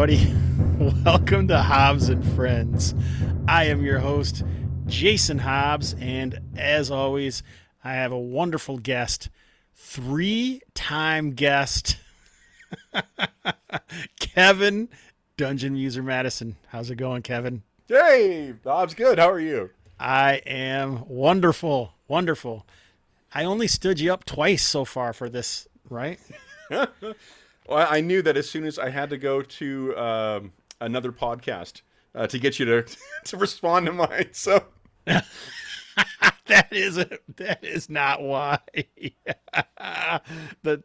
everybody. Welcome to Hobbs and Friends. I am your host, Jason Hobbs, and as always, I have a wonderful guest, three time guest, Kevin Dungeon User Madison. How's it going, Kevin? Hey, Bob's good. How are you? I am wonderful, wonderful. I only stood you up twice so far for this, right? well, I knew that as soon as I had to go to um, another podcast uh, to get you to to respond to mine. So that is a, that is not why. but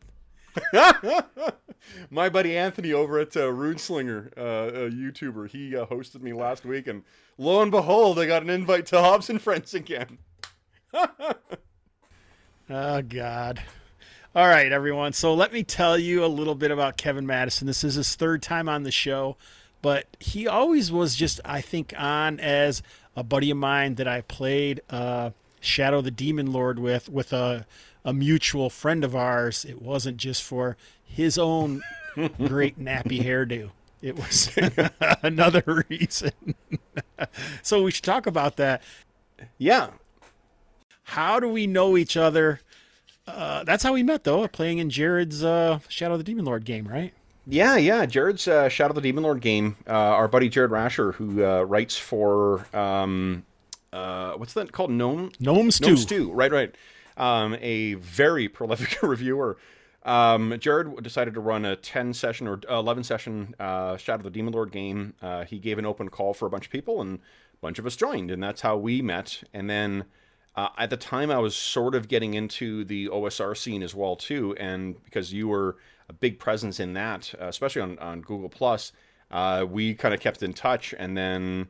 my buddy Anthony over at uh, Runeslinger, uh, a YouTuber, he uh, hosted me last week, and lo and behold, I got an invite to Hobbs and Friends again. oh God. All right, everyone. So let me tell you a little bit about Kevin Madison. This is his third time on the show, but he always was just, I think, on as a buddy of mine that I played uh, Shadow the Demon Lord with, with a, a mutual friend of ours. It wasn't just for his own great nappy hairdo. It was another reason. so we should talk about that. Yeah. How do we know each other? Uh, that's how we met, though, playing in Jared's uh, Shadow of the Demon Lord game, right? Yeah, yeah. Jared's uh, Shadow of the Demon Lord game. Uh, our buddy Jared Rascher, who uh, writes for um, uh, what's that called? Gnome Gnome Stew. Gnome Stew. Right, right. Um, a very prolific reviewer. Um, Jared decided to run a 10 session or 11 session uh, Shadow of the Demon Lord game. Uh, he gave an open call for a bunch of people, and a bunch of us joined, and that's how we met. And then uh, at the time, I was sort of getting into the OSR scene as well too, and because you were a big presence in that, uh, especially on on Google Plus, uh, we kind of kept in touch. And then,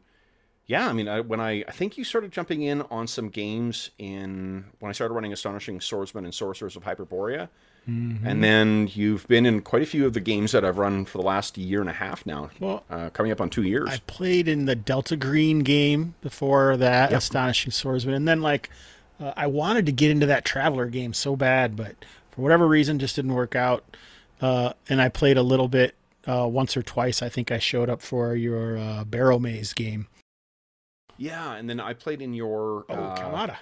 yeah, I mean, I, when I I think you started jumping in on some games in when I started running Astonishing Swordsmen and Sorcerers of Hyperborea. Mm-hmm. And then you've been in quite a few of the games that I've run for the last year and a half now. Well, uh, coming up on two years. I played in the Delta Green game before that, yep. Astonishing Swordsman, and then like uh, I wanted to get into that Traveller game so bad, but for whatever reason, just didn't work out. Uh, and I played a little bit uh, once or twice. I think I showed up for your uh, Barrowmaze game. Yeah, and then I played in your oh Kamada.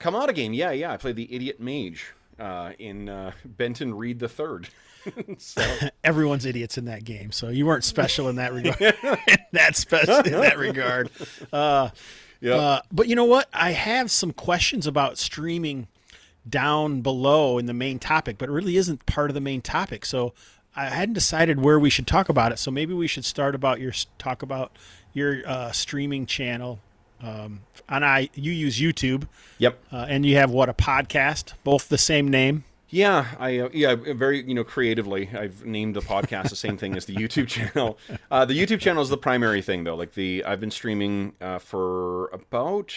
Kamada game. Yeah, yeah. I played the Idiot Mage uh, in uh, Benton Reed the Third. so. Everyone's idiots in that game, so you weren't special in that regard. in that special in that regard. Uh, yeah. Uh, but you know what? I have some questions about streaming down below in the main topic, but it really isn't part of the main topic. So I hadn't decided where we should talk about it. So maybe we should start about your talk about your uh, streaming channel um, and I you use YouTube. Yep. Uh, and you have what a podcast, both the same name. Yeah, I uh, yeah very you know creatively I've named the podcast the same thing as the YouTube channel. Uh, the YouTube channel is the primary thing though. Like the I've been streaming uh, for about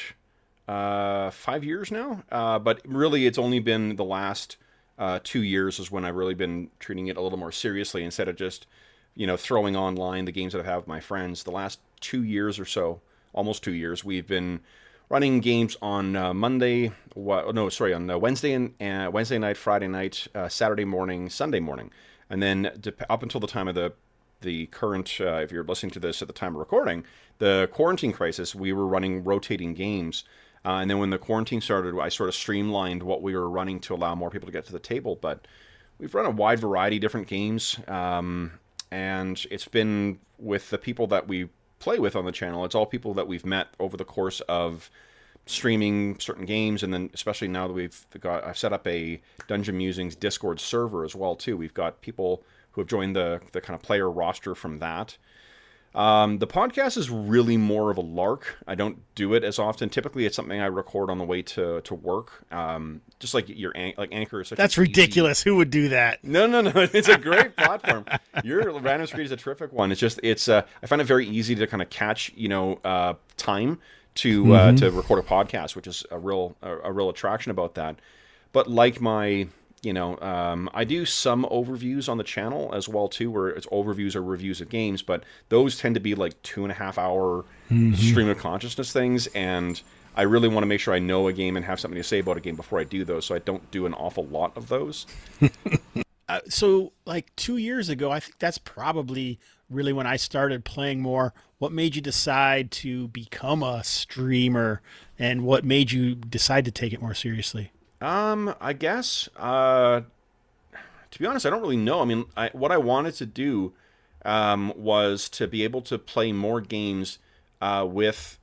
uh, five years now, uh, but really it's only been the last uh, two years is when I've really been treating it a little more seriously instead of just you know throwing online the games that I have with my friends. The last two years or so almost two years. We've been running games on uh, Monday, well, no, sorry, on uh, Wednesday and uh, Wednesday night, Friday night, uh, Saturday morning, Sunday morning, and then up until the time of the the current, uh, if you're listening to this at the time of recording, the quarantine crisis, we were running rotating games. Uh, and then when the quarantine started, I sort of streamlined what we were running to allow more people to get to the table. But we've run a wide variety of different games, um, and it's been with the people that we play with on the channel. It's all people that we've met over the course of streaming certain games, and then especially now that we've got, I've set up a Dungeon Musings Discord server as well too. We've got people who have joined the the kind of player roster from that. Um, the podcast is really more of a lark. I don't do it as often. Typically, it's something I record on the way to to work. Um, just like your like anchor. Is That's ridiculous. Easy... Who would do that? No, no, no. It's a great platform. Your Random Screed is a terrific one. It's just it's. Uh, I find it very easy to kind of catch you know uh, time to uh, mm-hmm. to record a podcast, which is a real a, a real attraction about that. But like my you know, um, I do some overviews on the channel as well too, where it's overviews or reviews of games, but those tend to be like two and a half hour mm-hmm. stream of consciousness things, and I really want to make sure I know a game and have something to say about a game before I do those, so I don't do an awful lot of those. uh, so like two years ago, I think that's probably really when I started playing more. What made you decide to become a streamer, and what made you decide to take it more seriously? Um, I guess. Uh, to be honest, I don't really know. I mean, I, what I wanted to do um, was to be able to play more games uh, with,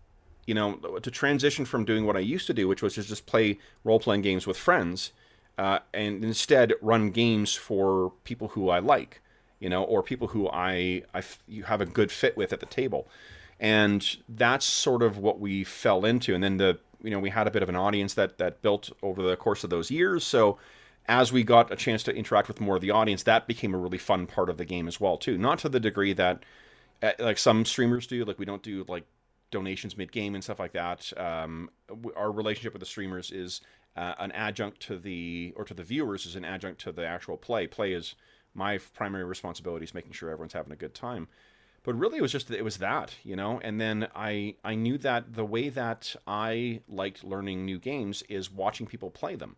you know, to transition from doing what I used to do, which was just play role playing games with friends uh, and instead run games for people who I like, you know, or people who I, I f- you have a good fit with at the table. And that's sort of what we fell into. And then the, you know, we had a bit of an audience that, that built over the course of those years. So as we got a chance to interact with more of the audience, that became a really fun part of the game as well, too. Not to the degree that, uh, like some streamers do, like we don't do like donations mid game and stuff like that. Um, our relationship with the streamers is uh, an adjunct to the or to the viewers is an adjunct to the actual play. Play is my primary responsibility is making sure everyone's having a good time. But really, it was just it was that you know, and then I I knew that the way that I liked learning new games is watching people play them.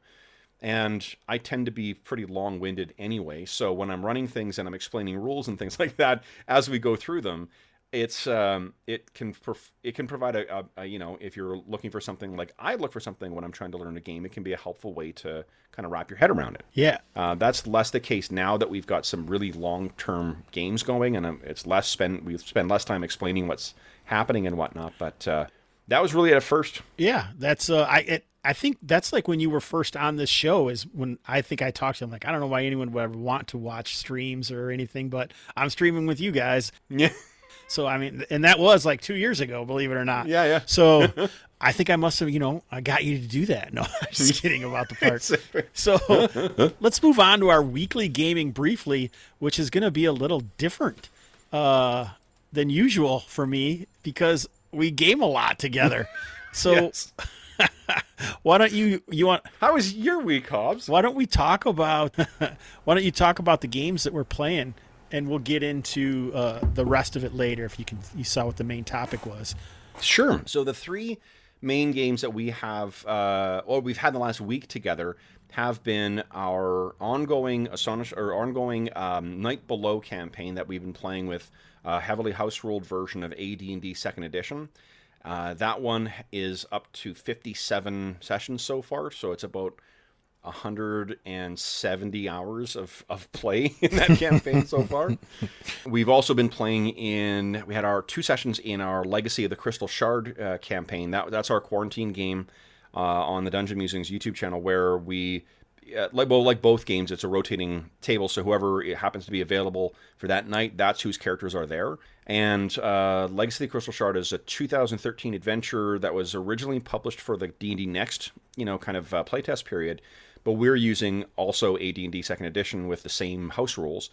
And I tend to be pretty long winded anyway. So when I'm running things and I'm explaining rules and things like that as we go through them, it's um, it can perf- it can provide a, a, a, you know if you're looking for something like I look for something when I'm trying to learn a game, it can be a helpful way to kind of wrap your head around it. Yeah, uh, that's less the case now that we've got some really long term games going, and um, it's less spend we spend less time explaining what's happening and whatnot. But uh, that was really at first. Yeah, that's uh, I it, I think that's like when you were first on this show is when I think I talked to them like I don't know why anyone would ever want to watch streams or anything, but I'm streaming with you guys. Yeah. So I mean, and that was like two years ago, believe it or not. Yeah, yeah. So I think I must have, you know, I got you to do that. No, I'm just kidding about the part. so let's move on to our weekly gaming briefly, which is going to be a little different uh, than usual for me because we game a lot together. So. why don't you you want how was your week hobbs why don't we talk about why don't you talk about the games that we're playing and we'll get into uh, the rest of it later if you can you saw what the main topic was. Sure. So the three main games that we have, uh, or we've had the last week together, have been our ongoing Astonish or ongoing um, Night Below campaign that we've been playing with a heavily house ruled version of AD&D Second Edition. Uh, that one is up to 57 sessions so far, so it's about 170 hours of, of play in that campaign so far. We've also been playing in, we had our two sessions in our Legacy of the Crystal Shard uh, campaign. That, that's our quarantine game uh, on the Dungeon Musings YouTube channel where we, uh, like, well, like both games, it's a rotating table. So whoever happens to be available for that night, that's whose characters are there. And uh, Legacy of the Crystal Shard is a 2013 adventure that was originally published for the D&D Next, you know, kind of uh, playtest period but we're using also AD&D Second Edition with the same house rules.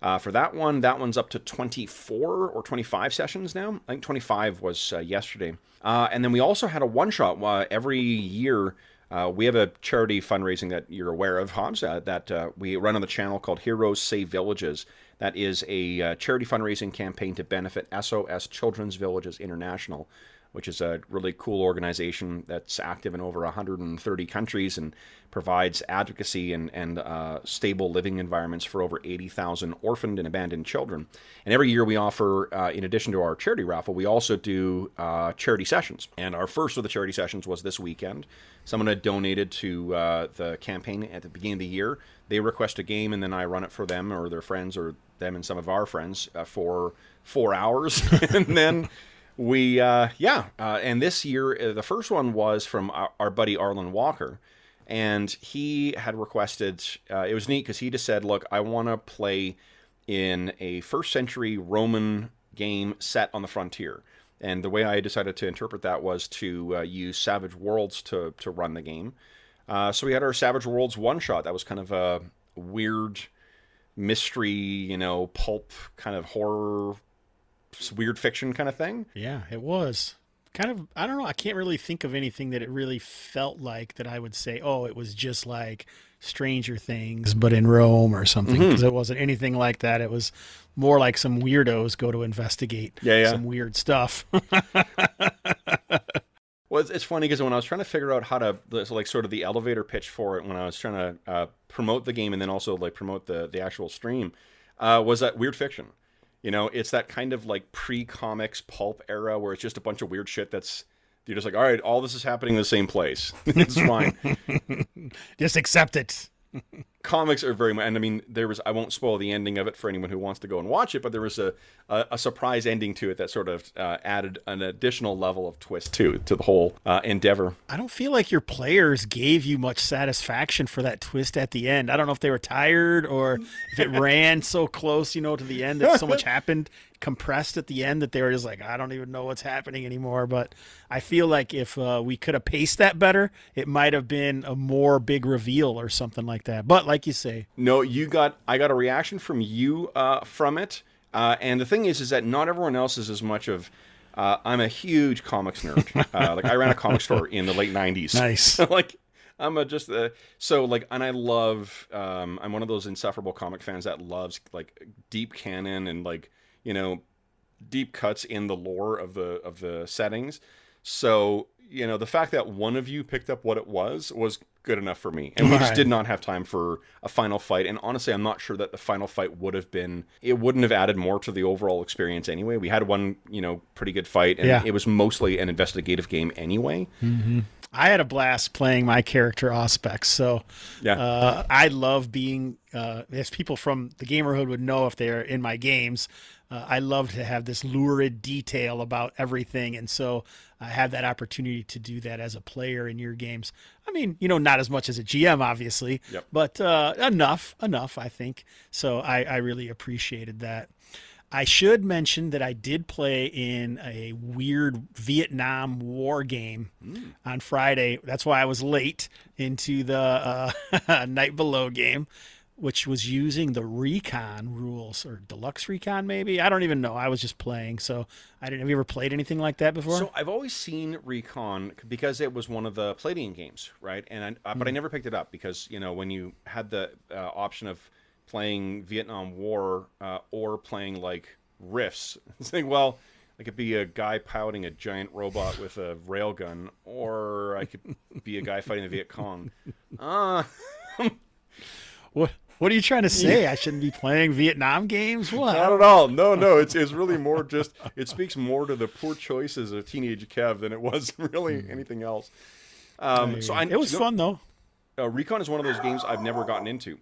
Uh, for that one, that one's up to 24 or 25 sessions now. I think 25 was uh, yesterday. Uh, and then we also had a one shot uh, every year. Uh, we have a charity fundraising that you're aware of, Hobbs, uh, that we run on the channel called Heroes Save Villages. That is a charity fundraising campaign to benefit SOS Children's Villages International which is a really cool organization that's active in over 130 countries and provides advocacy and, and uh, stable living environments for over 80,000 orphaned and abandoned children. And every year we offer, uh, in addition to our charity raffle, we also do uh, charity sessions. And our first of the charity sessions was this weekend. Someone had donated to uh, the campaign at the beginning of the year. They request a game, and then I run it for them or their friends or them and some of our friends uh, for four hours. and then we uh, yeah uh, and this year uh, the first one was from our, our buddy arlen walker and he had requested uh, it was neat because he just said look i want to play in a first century roman game set on the frontier. And the way i decided to interpret that was to uh, use savage worlds to, to run the game. Uh, so we had our savage worlds one shot. That was kind of a weird mystery you know pulp kind of horror weird fiction kind of thing. Yeah, it was kind of. I don't know. I can't really think of anything that it really felt like that I would say, oh, it was just like Stranger Things, but in Rome or something. Because mm-hmm. it wasn't anything like that. It was more like some weirdos go to investigate yeah, yeah. some weird stuff. Well, it's, it's funny because when I was trying to figure out how to so like sort of the elevator pitch for it when I was trying to uh, promote the game and then also like promote the the actual stream, uh, was that weird fiction. You know, it's that kind of like pre comics pulp era where it's just a bunch of weird shit that's you're just like, all right, all this is happening in the same place. it's fine. just accept it comics are very much, and I mean, there was. I won't spoil the ending of it for anyone who wants to go and watch it, but there was a a, a surprise ending to it that sort of uh, added an additional level of twist to to the whole uh, endeavor. I don't feel like your players gave you much satisfaction for that twist at the end. I don't know if they were tired or if it ran so close, you know, to the end that so much happened compressed at the end that they were just like, I don't even know what's happening anymore. But I feel like if uh, we could have paced that better, it might have been a more big reveal or something like that. But like you say, no, you got I got a reaction from you uh, from it, uh, and the thing is, is that not everyone else is as much of. Uh, I'm a huge comics nerd. Uh, like I ran a comic store in the late '90s. Nice. like I'm a just uh, so like, and I love. Um, I'm one of those insufferable comic fans that loves like deep canon and like you know deep cuts in the lore of the of the settings. So you know the fact that one of you picked up what it was was good enough for me and we just did not have time for a final fight and honestly i'm not sure that the final fight would have been it wouldn't have added more to the overall experience anyway we had one you know pretty good fight and Yeah. it was mostly an investigative game anyway I had a blast playing my character Auspex. So Yeah. uh, I love being, uh, as people from the gamerhood would know if they're in my games, uh, I love to have this lurid detail about everything. And so I have that opportunity to do that as a player in your games. I mean, you know, not as much as a GM, obviously, Yep. but uh, enough, enough, I think. So I, I really appreciated that. I should mention that I did play in a weird Vietnam War game on Friday. That's why I was late into the uh, Night Below game, which was using the Recon rules or Deluxe Recon, maybe. I don't even know. I was just playing, so I didn't. Have you ever played anything like that before? So I've always seen Recon because it was one of the Palladium games, right? And I, uh, but I never picked it up because you know when you had the uh, option of playing Vietnam War uh, or playing like Rifts it's like well, I could be a guy piloting a giant robot with a railgun, or I could be a guy fighting the Viet Cong. Uh, what What are you trying to say? I shouldn't be playing Vietnam games? What? Not at all. No, no. It's it's really more just. It speaks more to the poor choices of teenage Kev than it was really anything else. Um, so I, it was you know, fun though. Uh, Recon is one of those games I've never gotten into.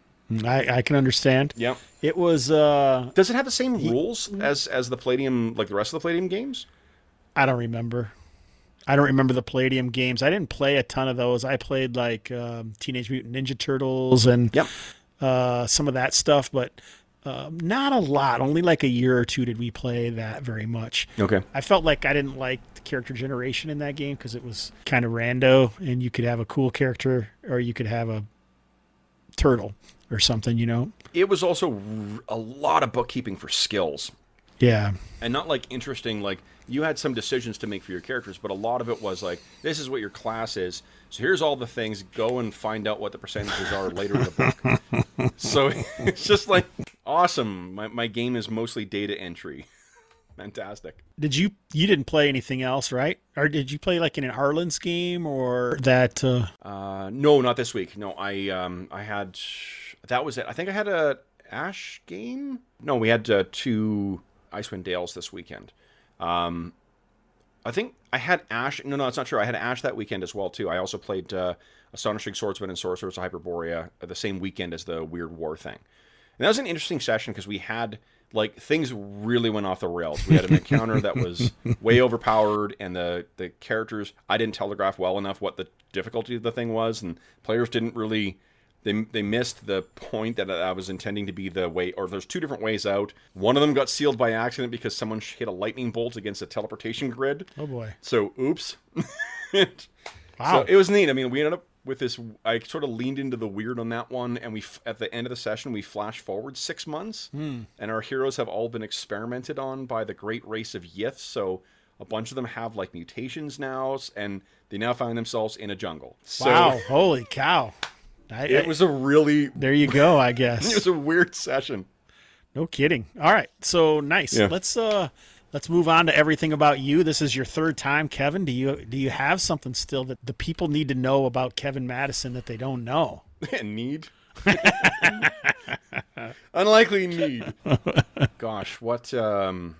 I, I can understand. Yep. It was. uh Does it have the same rules as as the Palladium, like the rest of the Palladium games? I don't remember. I don't remember the Palladium games. I didn't play a ton of those. I played like um, Teenage Mutant Ninja Turtles and Yep. Uh, some of that stuff, but um, not a lot. Only like a year or two did we play that very much. Okay. I felt like I didn't like the character generation in that game because it was kind of rando, and you could have a cool character or you could have a turtle or something, you know? It was also r- a lot of bookkeeping for skills. Yeah. and not like interesting like you had some decisions to make for your characters but a lot of it was like this is what your class is so here's all the things. Go and find out what the percentages are later in the book. So it's just like awesome. My, my game is mostly data entry. Fantastic. Did you you didn't play anything else, right? Or did you play like in an Arlen's game or that? Uh, uh no not this week. No i um i had that was it. I think i had a ash game? No we had uh, two icewind dales this weekend. Um I think I had Ash. No, no, it's not true. I had Ash that weekend as well too. I also played uh, Astonishing Swordsman and Sorcerers of Hyperborea the same weekend as the Weird War thing. And that was an interesting session because we had like things really went off the rails. We had an encounter that was way overpowered, and the the characters I didn't telegraph well enough what the difficulty of the thing was, and players didn't really they, they missed the point that I was intending to be the way, or there's two different ways out. One of them got sealed by accident because someone hit a lightning bolt against a teleportation grid. oh boy! So, oops. Wow. So it was neat. I mean, we ended up with this. I sort of leaned into the weird on that one, and we at the end of the session we flash forward six months, hmm. and our heroes have all been experimented on by the great race of Yith. So a bunch of them have like mutations now, and they now find themselves in a jungle. So wow! Holy cow! I, it I- was a really there you go. I guess it was a weird session. no kidding. All right, so nice. Yeah. Let's uh let's move on to everything about you. This is your third time, Kevin. Do you do you have something still that the people need to know about Kevin Madison that they don't know? need. Unlikely need. Gosh, what um,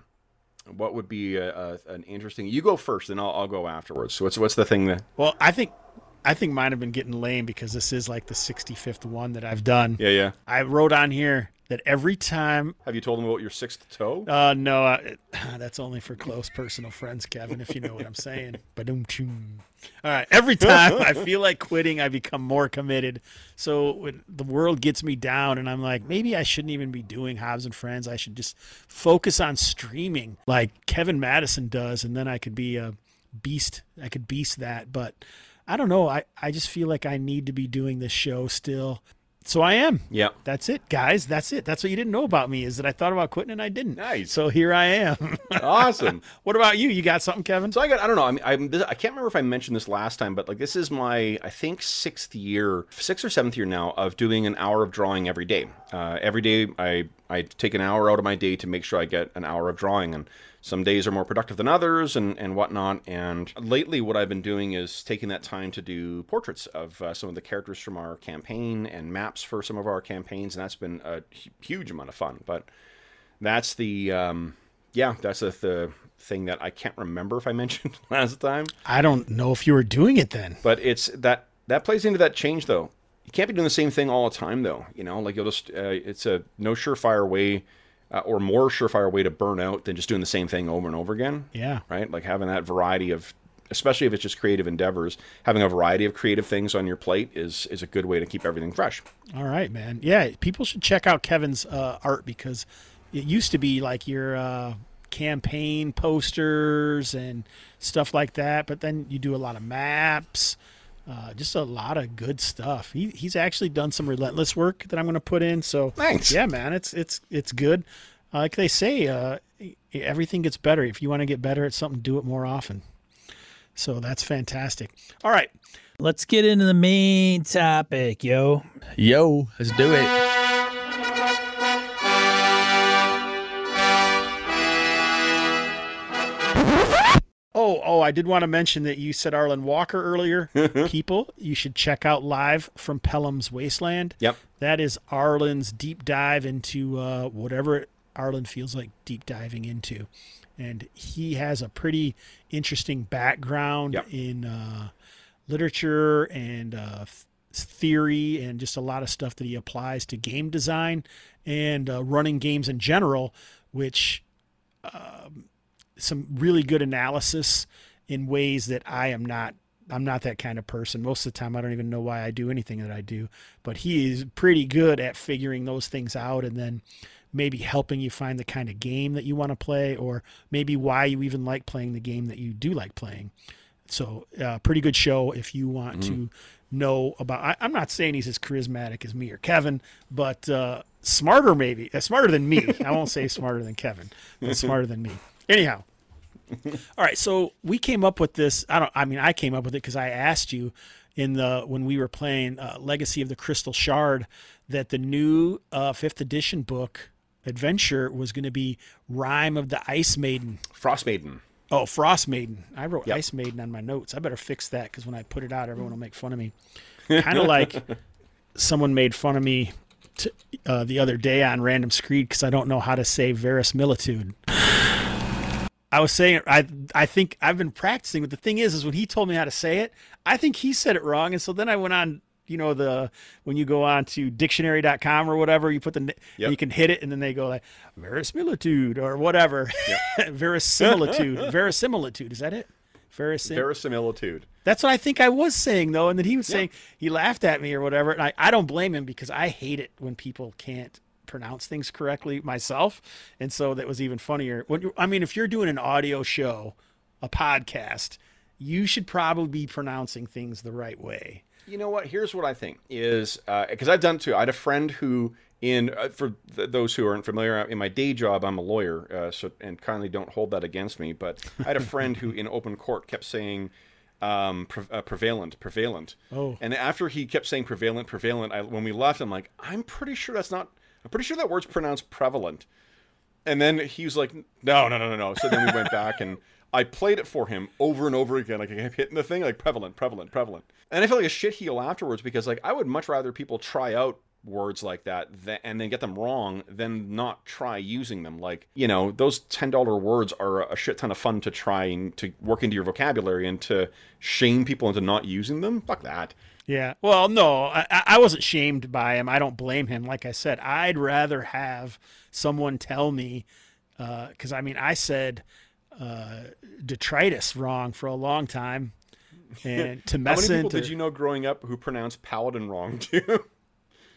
what would be a, a, an interesting? You go first, and I'll, I'll go afterwards. So what's what's the thing that? Well, I think I think mine have been getting lame because this is like the 65th one that I've done. Yeah, yeah. I wrote on here that every time. Have you told them about your sixth toe? Uh, no, uh, that's only for close personal friends, Kevin. If you know what I'm saying. But All right. Every time I feel like quitting, I become more committed. So when the world gets me down, and I'm like, maybe I shouldn't even be doing Hobbs and Friends. I should just focus on streaming like Kevin Madison does, and then I could be a beast. I could beast that, but. I don't know. I, I just feel like I need to be doing this show still. So I am. Yeah. That's it, guys. That's it. That's what you didn't know about me is that I thought about quitting and I didn't. Nice. So here I am. awesome. what about you? You got something, Kevin? So I got. I don't know. I mean, I'm, this, I can't remember if I mentioned this last time, but like this is my I think sixth year, sixth or seventh year now of doing an hour of drawing every day. Uh, every day I I take an hour out of my day to make sure I get an hour of drawing and some days are more productive than others and, and whatnot. And lately, what I've been doing is taking that time to do portraits of uh, some of the characters from our campaign and maps for some of our campaigns. And that's been a huge amount of fun. But that's the, um, yeah, that's the, the thing that I can't remember if I mentioned last time. I don't know if you were doing it then. But it's that, that plays into that change though. You can't be doing the same thing all the time though. You know, like you'll just, uh, it's a no surefire way uh, or more surefire way to burn out than just doing the same thing over and over again. Yeah. Right? Like having that variety of especially if it's just creative endeavors, having a variety of creative things on your plate is is a good way to keep everything fresh. All right, man. Yeah, people should check out Kevin's uh, art because it used to be like your uh, campaign posters and stuff like that, but then you do a lot of maps. Uh, just a lot of good stuff. He, he's actually done some relentless work that I'm going to put in. So thanks. Yeah, man, it's it's it's good. Uh, like they say, uh, everything gets better. If you want to get better at something, do it more often. So that's fantastic. All right, let's get into the main topic, yo. Yo, let's do it. Oh, oh, I did want to mention that you said Arlen Walker earlier. People, you should check out live from Pelham's Wasteland. Yep. That is Arlen's deep dive into uh, whatever Arlen feels like deep diving into. And he has a pretty interesting background yep. in uh, literature and uh, theory and just a lot of stuff that he applies to game design and uh, running games in general, which. Um, some really good analysis in ways that I am not I'm not that kind of person. Most of the time I don't even know why I do anything that I do, but he is pretty good at figuring those things out and then maybe helping you find the kind of game that you want to play or maybe why you even like playing the game that you do like playing. So, uh, pretty good show if you want mm-hmm. to know about. I, am not saying he's as charismatic as me or Kevin, but uh, smarter maybe. Uh, smarter than me. I won't say smarter than Kevin, but smarter than me. Anyhow, all right, so we came up with this. I don't. I mean, I came up with it because I asked you in the when we were playing uh, Legacy of the Crystal Shard that the new uh, fifth edition book adventure was going to be Rime of the Ice Maiden. Frost Maiden. Oh, Frost Maiden. I wrote yep. Ice Maiden on my notes. I better fix that because when I put it out, everyone will make fun of me. kind of like someone made fun of me t- uh, the other day on Random Screed because I don't know how to say verisimilitude. I was saying I I think I've been practicing, but the thing is, is when he told me how to say it, I think he said it wrong, and so then I went on. You know the when you go on to dictionary.com or whatever, you put the yep. you can hit it, and then they go like verisimilitude or whatever, yep. verisimilitude, verisimilitude. Is that it? Verisim- verisimilitude. That's what I think I was saying though, and then he was saying he laughed at me or whatever, and I, I don't blame him because I hate it when people can't pronounce things correctly myself, and so that was even funnier. When I mean, if you're doing an audio show, a podcast, you should probably be pronouncing things the right way. You know what? Here's what I think is because uh, I've done it too. I had a friend who, in uh, for th- those who aren't familiar, in my day job, I'm a lawyer, uh, so and kindly don't hold that against me. But I had a friend who, in open court, kept saying um, pre- uh, prevalent, prevalent. Oh. And after he kept saying prevalent, prevalent, I, when we left, I'm like, I'm pretty sure that's not I'm pretty sure that word's pronounced prevalent. And then he was like, no, no, no, no, no. So then we went back and I played it for him over and over again. Like I kept hitting the thing, like prevalent, prevalent, prevalent. And I felt like a shitheel afterwards because like I would much rather people try out words like that th- and then get them wrong than not try using them. Like, you know, those $10 words are a shit ton of fun to try and to work into your vocabulary and to shame people into not using them. Fuck that. Yeah. Well, no, I, I wasn't shamed by him. I don't blame him. Like I said, I'd rather have someone tell me, because I mean, I said uh, detritus wrong for a long time. And to How many people into did you know growing up who pronounced paladin wrong too?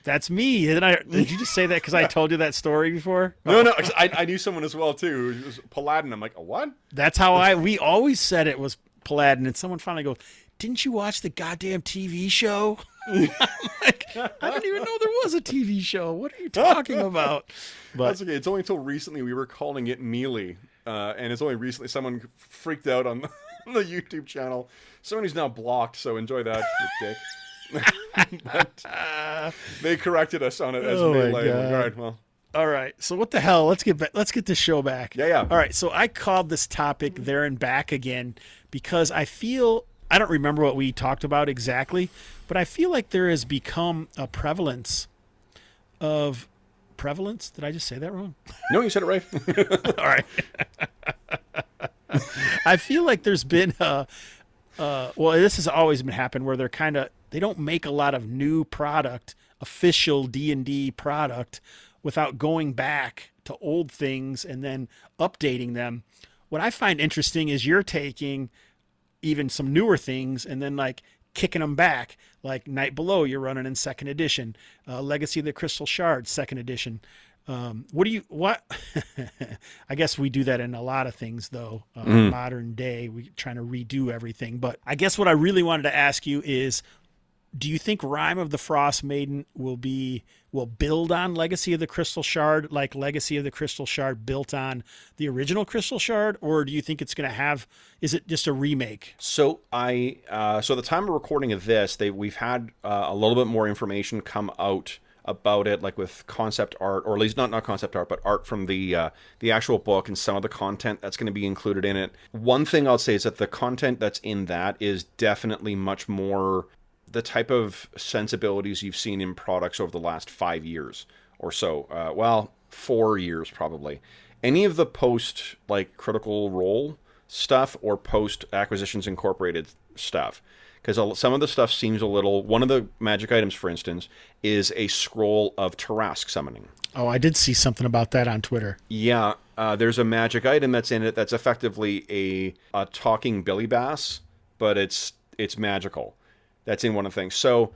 that's me. Did I? Did you just say that because I told you that story before? no, no, I, I knew someone as well too who was paladin. I'm like, a what? That's how I. We always said it was Paladin, and someone finally goes, "Didn't you watch the goddamn TV show?" I'm like, I didn't even know there was a TV show. What are you talking about? But That's okay. It's only until recently we were calling it melee, uh, and it's only recently someone freaked out on the, on the YouTube channel. Someone who's now blocked, so enjoy that, you dick. but they corrected us on it as Oh melee. All right, well, All right. So what the hell? Let's get back. Let's get this show back. Yeah, yeah. All right. So I called this topic there and back again because I feel I don't remember what we talked about exactly, but I feel like there has become a prevalence of prevalence. Did I just say that wrong? no, you said it right. All right. I feel like there's been a, uh, well, this has always been happening where they're kind of they don't make a lot of new product, official D and D product, without going back to old things and then updating them. What I find interesting is you're taking even some newer things and then like kicking them back. Like night below you're running in second edition. Uh, legacy of the crystal shard second edition. Um, what do you what? I guess we do that in a lot of things though. Uh, modern day we trying to redo everything. But i guess what i really wanted to ask you is do you think Rime of the Frost Maiden will be will build on Legacy of the Crystal Shard like Legacy of the Crystal Shard built on the original Crystal Shard, or do you think it's going to have? Is it just a remake? So I, uh, so the time of recording of this, they we've had uh, a little bit more information come out about it, like with concept art, or at least not not concept art, but art from the uh, the actual book and some of the content that's going to be included in it. One thing I'll say is that the content that's in that is definitely much more the type of sensibilities you've seen in products over the last five years or so. Uh, well, four years probably. Any of the post like critical role stuff or post acquisitions incorporated stuff because some of the stuff seems a little one of the magic items for instance is a scroll of Tarrasque summoning Oh, I did see something about that on Twitter. yeah uh, there's a magic item that's in it that's effectively a, a talking billy bass but it's it's magical that's in one of the things. So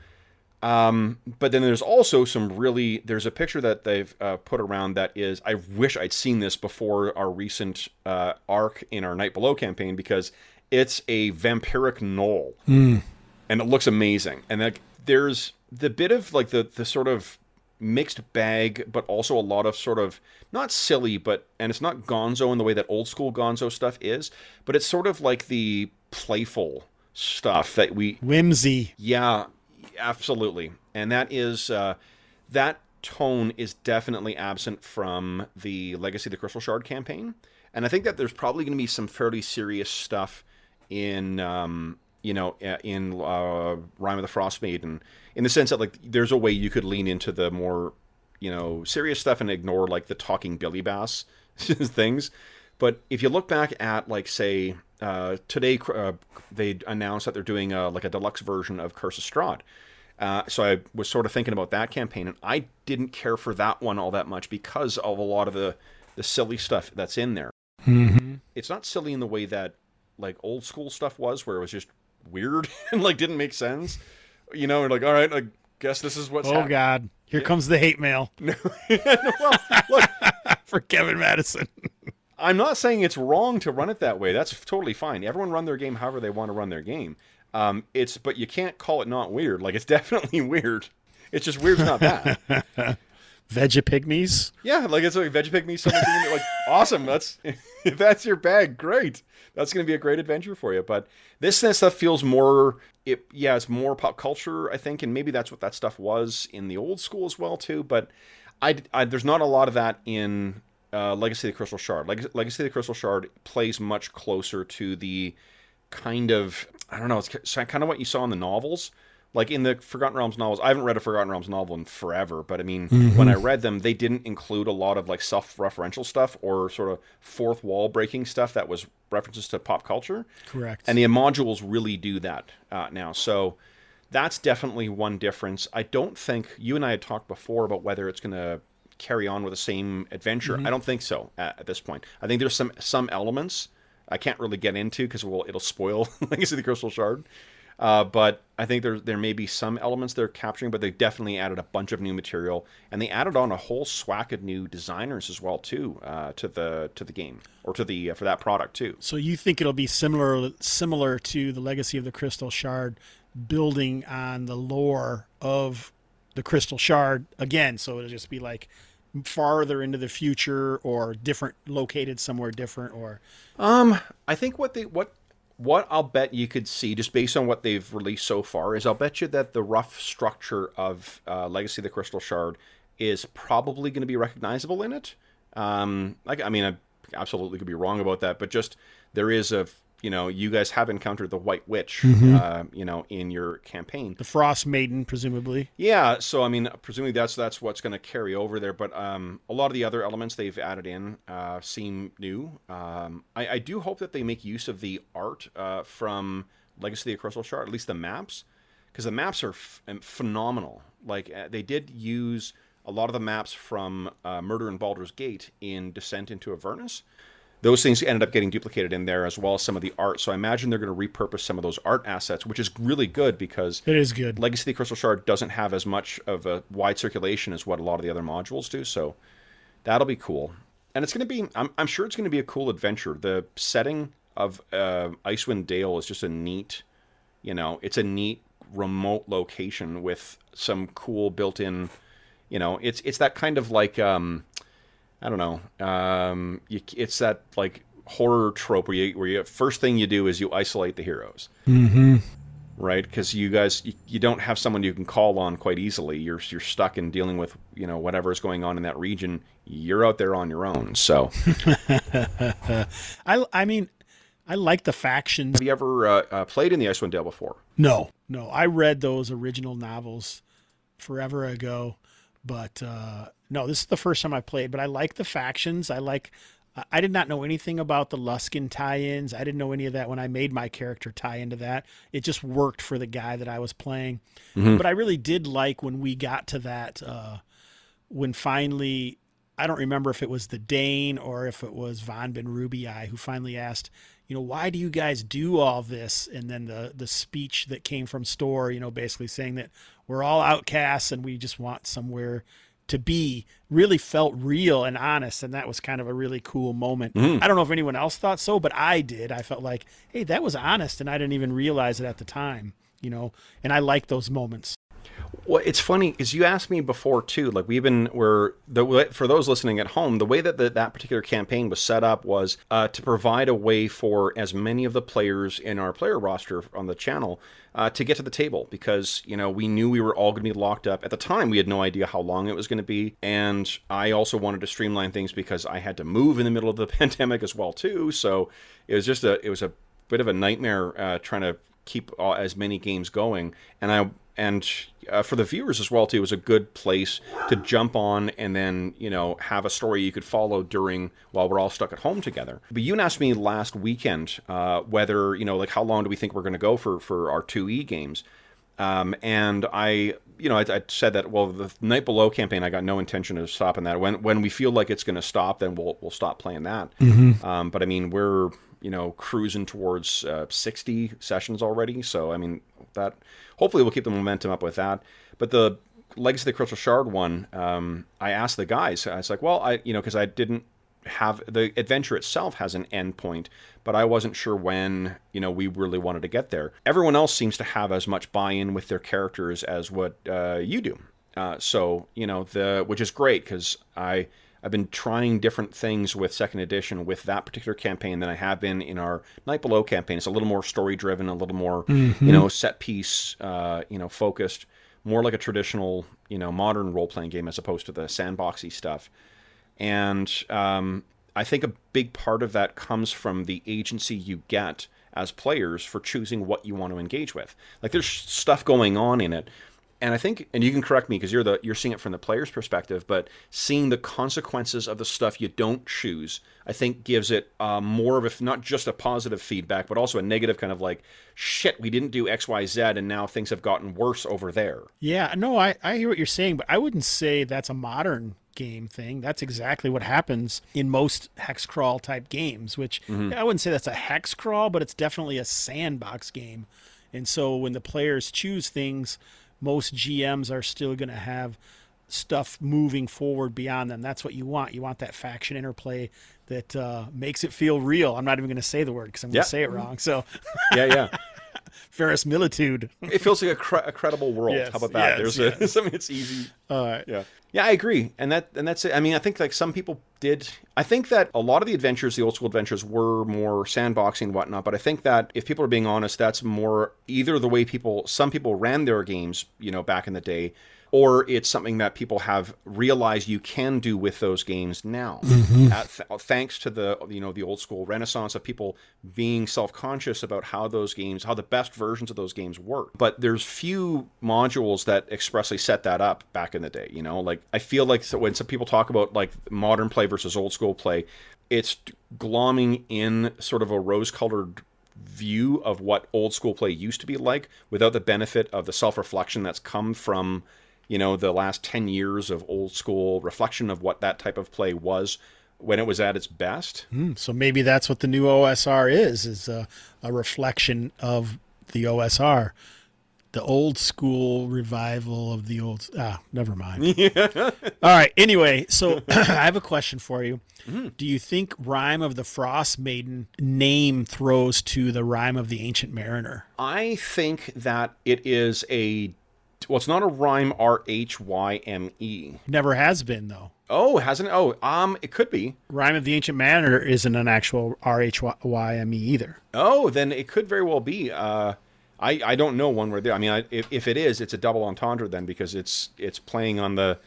um, but then there's also some really there's a picture that they've uh, put around that is I wish I'd seen this before our recent uh, arc in our Night Below campaign because it's a vampiric gnoll and it looks amazing. And like there's the bit of like the the sort of mixed bag but also a lot of sort of not silly but and it's not gonzo in the way that old school gonzo stuff is but it's sort of like the playful stuff that we Whimsy. yeah, absolutely. And that is uh, that tone is definitely absent from the Legacy of the Crystal Shard campaign. And I think that there's probably going to be some fairly serious stuff in um, you know in uh, Rime of the Frost Maiden in the sense that like there's a way you could lean into the more you know serious stuff and ignore like the talking Billy Bass things. But if you look back at like say uh, today, uh, they announced that they're doing a, like a deluxe version of Curse of Strahd. Uh, so I was sort of thinking about that campaign, and I didn't care for that one all that much because of a lot of the the silly stuff that's in there. Mm-hmm. It's not silly in the way that like old school stuff was, where it was just weird and like didn't make sense. You know, like all right, I guess this is what's Oh happening. God, here comes the hate mail well, look, for Kevin Madison. I'm not saying it's wrong to run it that way. That's totally fine. Everyone run their game however they want to run their game. Um, it's but you can't call it not weird. Like it's definitely weird. It's just weird's not bad. Vegepygmies. yeah, like it's like veggie me someone doing it like awesome. That's if that's your bag, great. That's gonna be a great adventure for you. But this this stuff feels more it yeah, it's more pop culture, I think, and maybe that's what that stuff was in the old school as well too. But I, I there's not a lot of that in uh, Legacy of the Crystal Shard. Leg- Legacy of the Crystal Shard plays much closer to the kind of I don't know. It's kind of what you saw in the novels. Like in the Forgotten Realms novels, I haven't read a Forgotten Realms novel in forever, but I mean, Mm-hmm. when I read them, they didn't include a lot of like self-referential stuff or sort of fourth wall breaking stuff that was references to pop culture. Correct. And the modules really do that uh, now. So that's definitely one difference. I don't think you and I had talked before about whether it's going to carry on with the same adventure. Mm-hmm. I don't think so at, at this point. I think there's some some elements I can't really get into because well, it'll spoil Legacy of the Crystal Shard. Uh, but I think there there may be some elements they're capturing, but they definitely added a bunch of new material, and they added on a whole swack of new designers as well too uh, to the to the game or to the uh, for that product too. So you think it'll be similar similar to the Legacy of the Crystal Shard, building on the lore of the Crystal Shard again. So it'll just be like farther into the future or different, located somewhere different, or Um, I think what they what what I'll bet you could see just based on what they've released so far is I'll bet you that the rough structure of uh, Legacy of the Crystal Shard is probably going to be recognizable in it. Um, like I mean, I absolutely could be wrong about that, but just there is a you know you guys have encountered the White Witch, uh, you know, in your campaign. the Frost Maiden, presumably. Yeah, so I mean, presumably that's that's what's going to carry over there. But um, a lot of the other elements they've added in uh, seem new. Um, I, I do hope that they make use of the art uh, from Legacy of the Crystal Shard, at least the maps, because the maps are f- phenomenal. Like uh, they did use a lot of the maps from uh, Murder in Baldur's Gate in Descent into Avernus those things ended up getting duplicated in there as well as some of the art. So I imagine they're going to repurpose some of those art assets, which is really good because It is good. Legacy of the Crystal Shard doesn't have as much of a wide circulation as what a lot of the other modules do. So that'll be cool. And it's going to be, I'm, I'm sure it's going to be a cool adventure. The setting of uh, Icewind Dale is just a neat, you know, it's a neat remote location with some cool built in, you know, it's, it's that kind of like, um, I don't know. Um, you, it's that like horror trope where you, where you first thing you do is you isolate the heroes, mm-hmm. right? Because you guys you, you don't have someone you can call on quite easily. You're you're stuck in dealing with you know whatever is going on in that region. You're out there on your own. So I, I mean, I like the factions. have you ever uh, uh, played in the Icewind Dale before? No, no. I read those original novels forever ago, but uh, no, this is the first time I played. But I like the factions. I like. I- did not know anything about the Luskan tie-ins. I didn't know any of that when I made my character tie into that. It just worked for the guy that I was playing. But I really did like when we got to that. Uh, when finally I don't remember if it was the Dane or if it was Von Ben Rubii who finally asked, you know, why do you guys do all this? And then the the speech that came from Store, you know, basically saying that we're all outcasts and we just want somewhere to be really felt real and honest and that was kind of a really cool moment. Mm. I don't know if anyone else thought so, but I did. I felt like, hey, that was honest and I didn't even realize it at the time, you know. And I like those moments. Well, it's funny because you asked me before too. Like we've been, we're the for those listening at home, the way that the, that particular campaign was set up was uh, to provide a way for as many of the players in our player roster on the channel uh, to get to the table because you know we knew we were all going to be locked up at the time. We had no idea how long it was going to be, and I also wanted to streamline things because I had to move in the middle of the pandemic as well too. So it was just a it was a bit of a nightmare uh, trying to keep all, as many games going, and I and uh, for the viewers as well too, it was a good place to jump on and then you know have a story you could follow during while we're all stuck at home together. But you asked me last weekend uh, whether you know like how long do we think we're going to go for for our two E games, um, and I you know I, I said that well the night below campaign I got no intention of stopping that. When when we feel like it's going to stop, then we'll we'll stop playing that. Um, but I mean we're you know cruising towards uh, 60 sessions already so i mean that hopefully we'll keep the momentum up with that. But the legacy of the crystal shard one um, i asked the guys i was like well i you know because i didn't have the adventure itself has an end point but i wasn't sure when you know we really wanted to get there. Everyone else seems to have as much buy-in with their characters as what uh, you do. Uh, so you know the which is great because i I've been trying different things with second edition with that particular campaign than I have been in our Night Below campaign. It's a little more story driven, a little more you know set piece, uh, you know focused, more like a traditional you know modern role playing game as opposed to the sandboxy stuff. and um, I think a big part of that comes from the agency you get as players for choosing what you want to engage with. Like there's stuff going on in it and I think, and you can correct me because you're the you're seeing it from the player's perspective, but seeing the consequences of the stuff you don't choose, I think gives it uh, more of a not just a positive feedback, but also a negative kind of like, shit, we didn't do X, Y, Z, and now things have gotten worse over there. Yeah, no, I I hear what you're saying, but I wouldn't say that's a modern game thing. That's exactly what happens in most hex crawl type games, which Mm-hmm. I wouldn't say that's a hex crawl, but it's definitely a sandbox game. And so when the players choose things, most GMs are still going to have stuff moving forward beyond them. That's what you want. You want that faction interplay that uh, makes it feel real. I'm not even going to say the word because I'm going Yeah. to say it wrong. So Yeah, yeah. Ferris Militude. it feels like a, cre- a credible world. Yes, How about that? yes, There's a, yes. something that's easy. All right. Yeah. Yeah, I agree. And that and that's it. I mean, I think like some people did I think that a lot of the adventures, the old school adventures, were more sandboxing and whatnot, but I think that if people are being honest, that's more either the way people some people ran their games, you know, back in the day, or it's something that people have realized you can do with those games now. Mm-hmm. At th- thanks to the you know the old school renaissance of people being self conscious about how those games, how the best versions of those games work. But there's few modules that expressly set that up back in the day. You know, like I feel like so when some people talk about like modern play versus old school play, it's glomming in sort of a rose colored view of what old school play used to be like without the benefit of the self reflection that's come from you know the last 10 years of old school reflection of what that type of play was when it was at its best Hmm, So maybe that's what the new OSR is, is a, a reflection of the OSR. The old school revival of the old. Ah, never mind. All right. Anyway, so I have a question for you. Do you think Rime of the Frostmaiden name throws to the Rime of the Ancient Mariner? i think that it is a well it's not a rhyme r-h-y-m-e Never has been though. oh hasn't it oh um it could be Rime of the Ancient Mariner isn't an actual R H Y M E either. oh then it could very well be uh I, I don't know one where there. I mean, I, if, if it is, it's a double entendre then because it's it's playing on the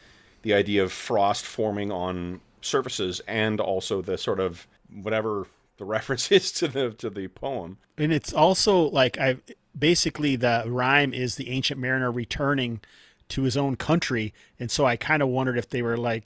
the idea of frost forming on surfaces and also the sort of whatever the reference is to the to the poem. and it's also like I basically the rhyme is the ancient mariner returning to his own country, and so I kind of wondered if they were like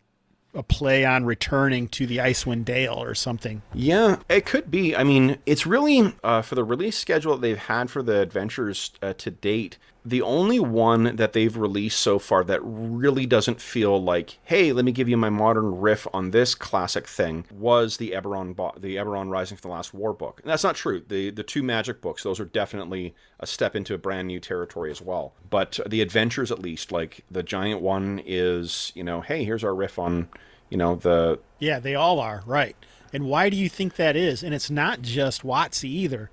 a play on returning to the Icewind Dale or something. Yeah, it could be. I mean, it's really uh, for the release schedule that they've had for the adventures uh, to date. The only one that they've released so far that really doesn't feel like, hey, let me give you my modern riff on this classic thing was the Eberron, bo- the Eberron Rising from the Last War book. And that's not true. The the two magic books, those are definitely a step into a brand new territory as well. But the adventures, at least, like the giant one, is you know, hey, here's our riff on, you know, the Yeah, they all are right. And why do you think that is? And it's not just WotC either.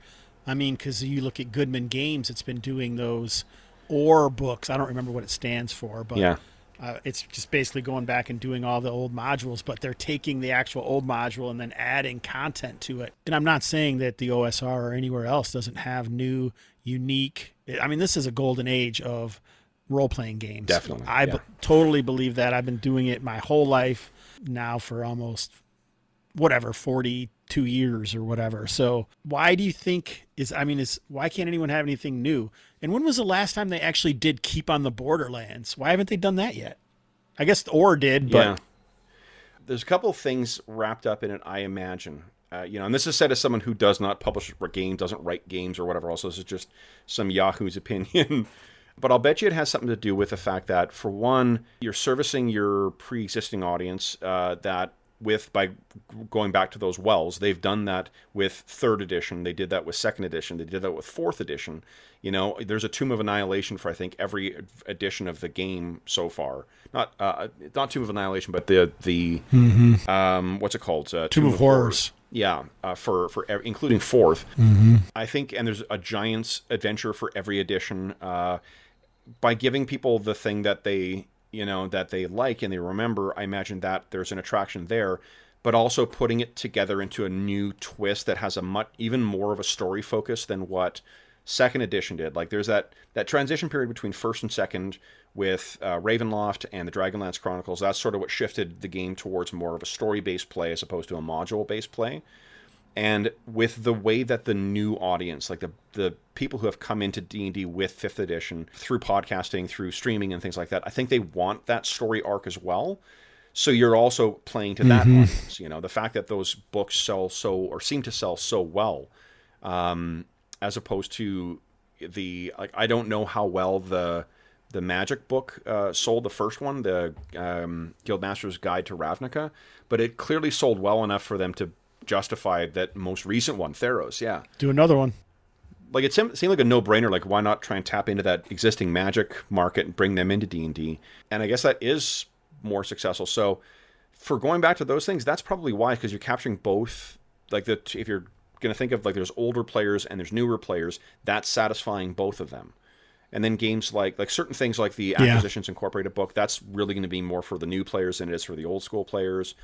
I mean, because you look at Goodman Games, it's been doing those or books. I don't remember what it stands for, but Yeah. uh, it's just basically going back and doing all the old modules. But they're taking the actual old module and then adding content to it. And I'm not saying that the OSR or anywhere else doesn't have new, unique. I mean, this is a golden age of role playing games. Definitely, I yeah. b- totally believe that. I've been doing it my whole life now for almost whatever 42 years or whatever so why do you think is i mean is why can't anyone have anything new and when was the last time they actually did keep on the borderlands why haven't they done that yet i guess or did but yeah. There's a couple of things wrapped up in it, I imagine. Uh, you know, and this is said as someone who does not publish a game, doesn't write games or whatever. Also, this is just some Yahoo's opinion. but I'll bet you it has something to do with the fact that, for one, you're servicing your pre-existing audience. Uh, that with by going back to those wells, they've done that with third edition. They did that with second edition. They did that with fourth edition. You know, there's a Tomb of Annihilation for I think every edition of the game so far. Not uh, not Tomb of Annihilation, but the the mm-hmm. um, what's it called? Uh, Tomb of Horrors. Yeah, uh, for for including 4th mm-hmm. I think, and there's a Giants adventure for every edition. Uh, by giving people the thing that they you know that they like and they remember, I imagine that there's an attraction there. But also putting it together into a new twist that has a much even more of a story focus than what second edition did. Like there's that that transition period between first and second with uh, Ravenloft and the Dragonlance Chronicles. That's sort of what shifted the game towards more of a story based play as opposed to a module based play. And with the way that the new audience, like the the people who have come into D and D with fifth edition through podcasting, through streaming, and things like that, I think they want that story arc as well. So you're also playing to that audience. You know, the fact that those books sell so or seem to sell so well, um, as opposed to the like I don't know how well the the magic book uh, sold the first one, the um, Guildmaster's Guide to Ravnica, but it clearly sold well enough for them to justify that most recent one, Theros. Yeah, Do another one. like it seemed, seemed like a no-brainer. Like why not try and tap into that existing magic market and bring them into D and D? And I guess that is more successful. So for going back to those things, that's probably why because you're capturing both. Like the if you're going to think of like there's older players and there's newer players, that's satisfying both of them. And then games like like certain things like the Yeah. Acquisitions Incorporated book, that's really going to be more for the new players than it is for the old school players.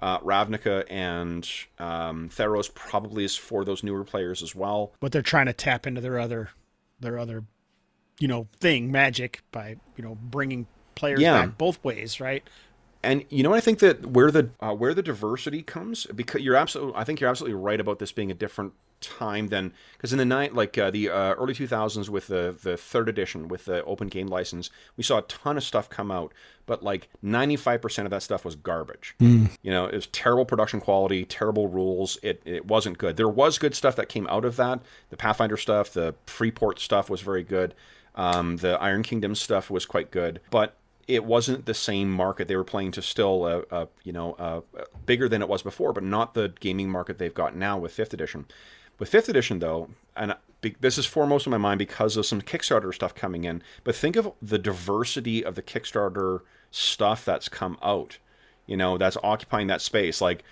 Uh, Ravnica and um, Theros probably is for those newer players as well. but they're trying to tap into their other their other you know thing magic by you know bringing players Yeah. back both ways right And you know, I think that where the uh, where the diversity comes because you're absolutely, I think you're absolutely right about this being a different time than because in the night like uh, the uh, early 2000s with the the third edition with the open game license, we saw a ton of stuff come out, but like 95 percent of that stuff was garbage. You know, it was terrible production quality, terrible rules. It it wasn't good. There was good stuff that came out of that. The Pathfinder stuff, the Freeport stuff was very good. Um, the Iron Kingdom stuff was quite good, but it wasn't the same market. They were playing to still, a, a, you know, uh bigger than it was before, but not the gaming market they've got now with fifth edition. With fifth edition, though, and be, this is foremost in my mind because of some Kickstarter stuff coming in. But think of the diversity of the Kickstarter stuff that's come out. You know, that's occupying that space. Like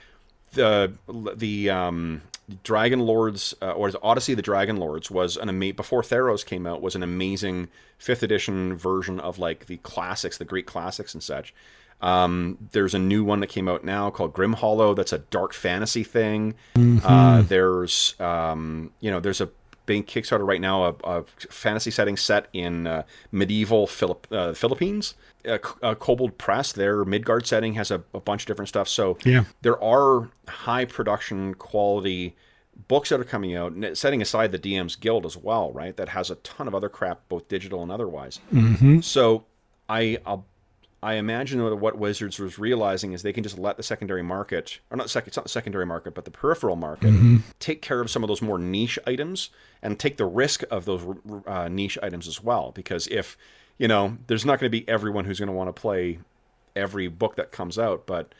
the the um, Dragon Lords uh, or Odyssey of the Dragon Lords was an ama- before Theros came out was an amazing fifth edition version of like the classics, the Greek classics and such. Um, there's a new one that came out now called Grim Hollow. That's a dark fantasy thing. Uh, there's um, you know there's a big Kickstarter right now a, a fantasy setting set in uh, medieval Philip, uh, Philippines. Uh, Kobold Press, their Midgard setting has a, a bunch of different stuff. So Yeah. there are high production quality books that are coming out, setting aside the DM's Guild as well, right? That has a ton of other crap, both digital and otherwise. So I I'll, I imagine that what Wizards was realizing is they can just let the secondary market, or not second, it's not the secondary market, but the peripheral market, take care of some of those more niche items and take the risk of those uh, niche items as well. Because if you know, there's not going to be everyone who's going to want to play every book that comes out, but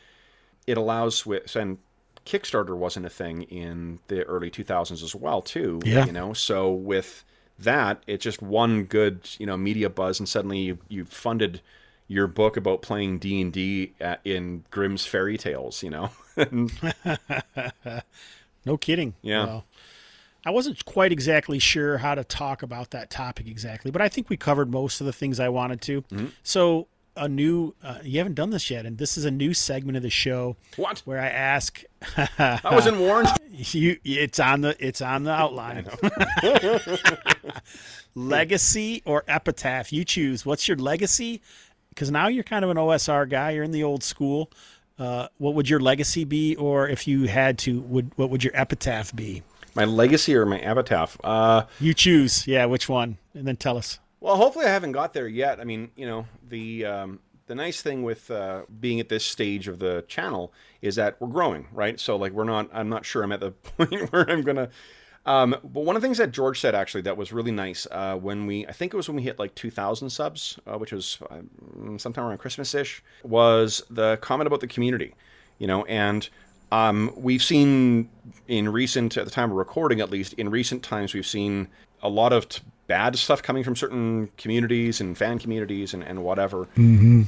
it allows with and Kickstarter wasn't a thing in the early 2000s as well too. Yeah. You know, so with that, it's just one good you know media buzz, and suddenly you you funded your book about playing D and D in Grimm's fairy tales. You know, no kidding Yeah. Well, i wasn't quite exactly sure how to talk about that topic exactly but i think we covered most of the things i wanted to Mm-hmm. so a new uh, you haven't done this yet and this is a new segment of the show what? where i ask I wasn't warned. you it's on the it's on the outline legacy or epitaph you choose what's your legacy because now you're kind of an osr guy you're in the old school uh, what would your legacy be or if you had to would what would your epitaph be My legacy or my epitaph? Uh, you choose yeah which one and then tell us Well, hopefully I haven't got there yet. I mean, you know, the um, the nice thing with uh, being at this stage of the channel is that we're growing, right? So like we're not. I'm not sure I'm at the point where I'm gonna. Um, but one of the things that George said actually that was really nice uh, when we, I think it was when we hit like 2,000 subs, uh, which was uh, sometime around Christmas ish, was the comment about the community, you know, and um, we've seen in recent, at the time of recording at least, in recent times, we've seen a lot of t- bad stuff coming from certain communities and fan communities and, and whatever.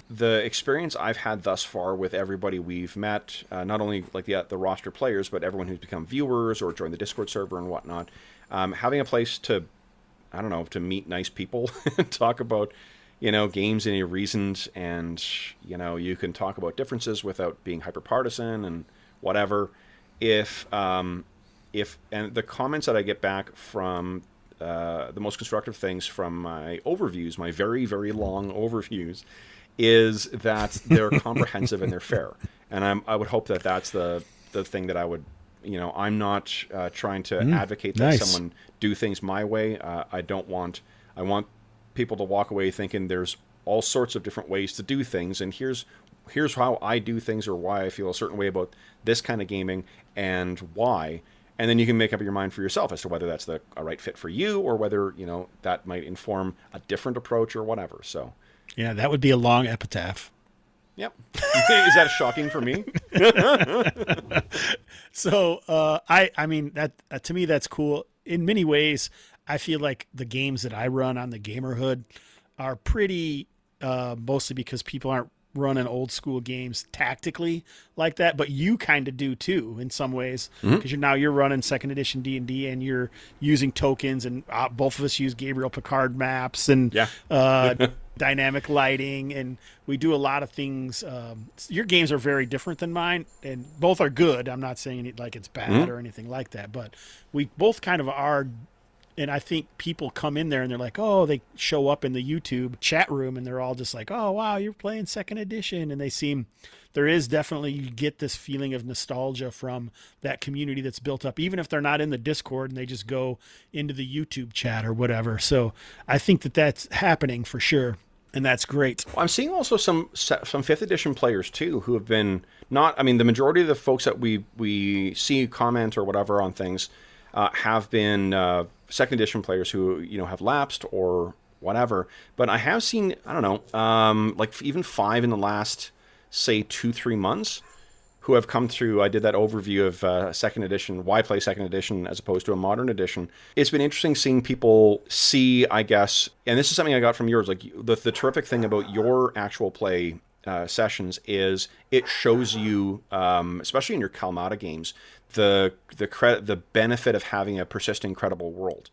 The experience I've had thus far with everybody we've met, uh, not only like the, the roster players, but everyone who's become viewers or joined the Discord server and whatnot, um, having a place to, I don't know, to meet nice people and talk about you know, games any reasons, and you know, you can talk about differences without being hyper partisan and whatever. If um, if and the comments that I get back from uh, the most constructive things from my overviews, my very very long overviews, is that they're comprehensive and they're fair. And I'm, I would hope that that's the the thing that I would, you know, I'm not uh, trying to advocate that nice. someone do things my way. Uh, I don't want I want people to walk away thinking there's all sorts of different ways to do things, and here's here's how I do things or why I feel a certain way about this kind of gaming and why. And then you can make up your mind for yourself as to whether that's the a right fit for you or whether you know that might inform a different approach or whatever. So, Yeah, that would be a long epitaph. yep. Is that shocking for me? So uh, I I mean that uh, to me that's cool. In many ways, I feel like the games that I run on the Gamerhood are pretty uh, mostly because people aren't running old school games tactically like that, but you kind of do too in some ways because you're now you're running second edition D and D and you're using tokens and uh, both of us use Gabriel Picard maps and Yeah. uh, dynamic lighting, and we do a lot of things. Um, your games are very different than mine, and both are good. I'm not saying it like it's bad or anything like that, but we both kind of are. And I think people come in there and they're like, oh, they show up in the YouTube chat room and they're all just like, oh, wow, you're playing second edition. And they seem, there is definitely, you get this feeling of nostalgia from that community that's built up, even if they're not in the Discord and they just go into the YouTube chat or whatever. So I think that that's happening for sure. And that's great. I'm seeing also some some fifth edition players too who have been not. I mean, the majority of the folks that we we see comment or whatever on things uh, have been uh, second edition players who you know have lapsed or whatever. But I have seen I don't know um, like even five in the last say two three months who have come through. I did that overview of uh, second edition, why play second edition as opposed to a modern edition. It's been interesting seeing people see, I guess, and this is something I got from yours. Like the, the terrific thing about your actual play uh, sessions is it shows you, um, especially in your Kalmata games, the the credit the benefit of having a persisting credible world.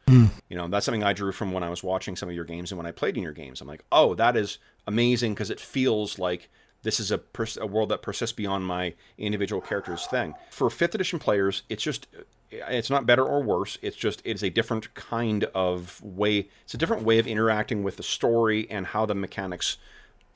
You know, that's something I drew from when I was watching some of your games and when I played in your games. I'm like, oh, that is amazing because it feels like this is a, pers- a world that persists beyond my individual character's thing. For fifth edition players, it's just it's not better or worse. It's just it's a different kind of way. It's a different way of interacting with the story and how the mechanics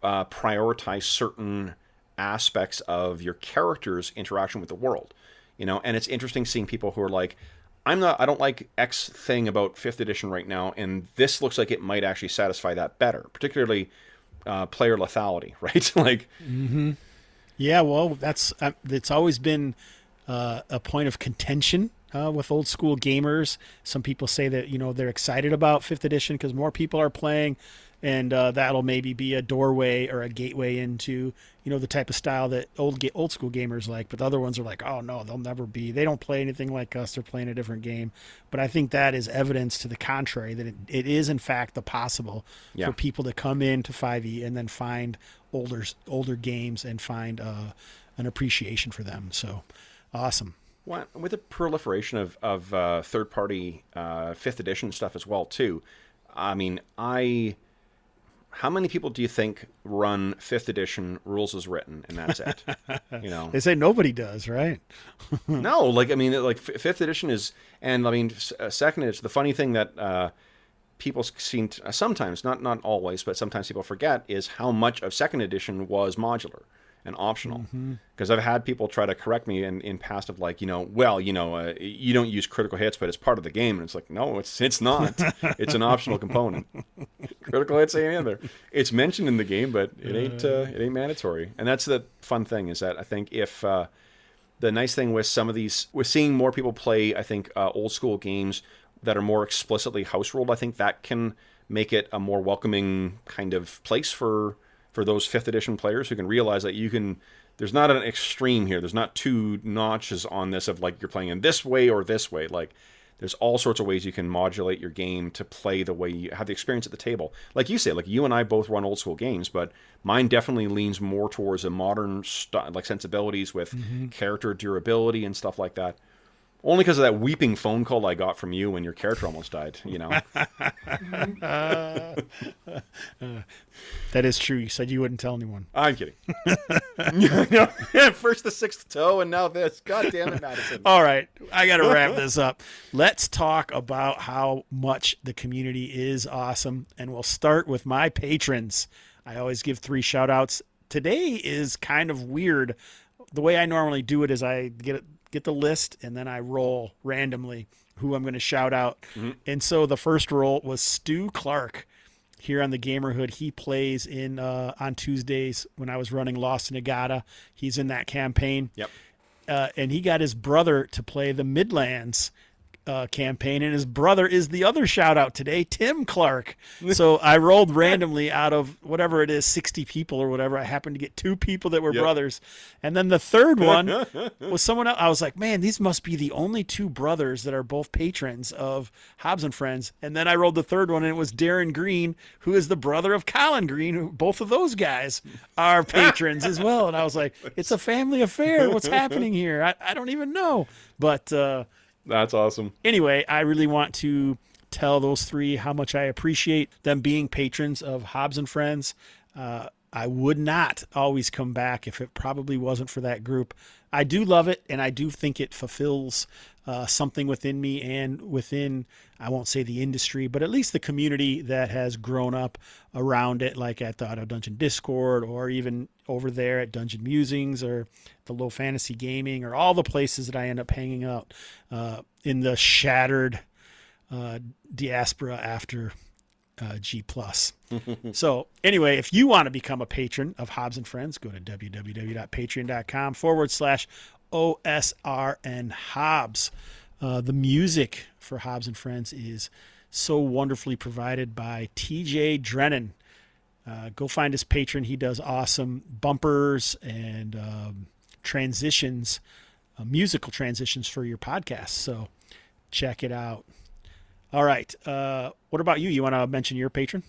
uh, prioritize certain aspects of your character's interaction with the world. You know, and it's interesting seeing people who are like, I'm not I don't like X thing about fifth edition right now, and this looks like it might actually satisfy that better, particularly uh, player lethality, right? like mm-hmm. Yeah, well, that's uh, it's always been uh, a point of contention uh, with old school gamers. Some people say that you know they're excited about fifth edition because more people are playing, and uh, that'll maybe be a doorway or a gateway into you know the type of style that old old school gamers like. But the other ones are like, oh no, they'll never be. They don't play anything like us. They're playing a different game. But I think that is evidence to the contrary that it, it is in fact the possible Yeah. for people to come into 5e and then find older older games and find uh, an appreciation for them. So awesome. Well, with the proliferation of of uh, third party uh, fifth edition stuff as well too. I mean, I how many people do you think run fifth edition rules as written and that's it? you know, They say nobody does, right? no, like I mean, like fifth edition is, and I mean, uh, second edition. The funny thing that uh, people seem to, sometimes, not not always, but sometimes people forget is how much of second edition was modular and optional. Because I've had people try to correct me in, in past of like, you know, well, you know, uh, you don't use critical hits, but it's part of the game, and it's like, no, it's it's not. it's an optional component. critical hits ain't in there. It's mentioned in the game, but it ain't uh, it ain't mandatory. And that's the fun thing is that I think if uh, the nice thing with some of these, we're seeing more people play. I think uh, old school games that are more explicitly house ruled. I think that can make it a more welcoming kind of place for for those fifth edition players who can realize that you can. There's not an extreme here. There's not two notches on this of like you're playing in this way or this way. Like there's all sorts of ways you can modulate your game to play the way you have the experience at the table. Like you say, like you and I both run old school games, but mine definitely leans more towards a modern st- like sensibilities with mm-hmm. character durability and stuff like that. Only because of that weeping phone call I got from you when your character almost died. You know. That is true. You said you wouldn't tell anyone. I'm kidding. First the sixth toe, and now this. God damn it, Madison. All right, I got to wrap this up. Let's talk about how much the community is awesome, and we'll start with my patrons. I always give three shout outs. Today is kind of weird. The way I normally do it is I get it, get the list and then I roll randomly who I'm going to shout out. And so the first roll was Stu Clark here on the Gamerhood. He plays in uh, on Tuesdays when I was running Lost in Agata. He's in that campaign Yep. uh, and he got his brother to play the Midlands uh, campaign, and his brother is the other shout out today, Tim Clark. So I rolled randomly out of whatever it is, 60 people or whatever. I happened to get two people that were Yep. brothers. And then the third one was someone else. I was like, man, these must be the only two brothers that are both patrons of Hobbs and Friends. And then I rolled the third one, and it was Darren Green, who is the brother of Colin Green. Who, both of those guys are patrons as well. And I was like, it's a family affair. What's happening here? I, I don't even know. But uh, That's awesome. anyway, I really want to tell those three how much I appreciate them being patrons of Hobbs and Friends. Uh, I would not always come back if it probably wasn't for that group. I do love it, and I do think it fulfills uh, something within me and within, I won't say the industry, but at least the community that has grown up around it, like at the Audio Dungeon Discord or even over there at Dungeon Musings or the Low Fantasy Gaming or all the places that I end up hanging out uh, in the shattered uh, diaspora after uh, G plus. so anyway, if you want to become a patron of Hobbs and Friends, go to www.patreon.com forward slash OSRN Hobbs. Uh, the music for Hobbs and Friends is so wonderfully provided by TJ Drennan. Uh, go find his patron. He does awesome bumpers and um, transitions, uh, musical transitions for your podcast. So check it out. All right. Uh, what about you? You want to mention your patron?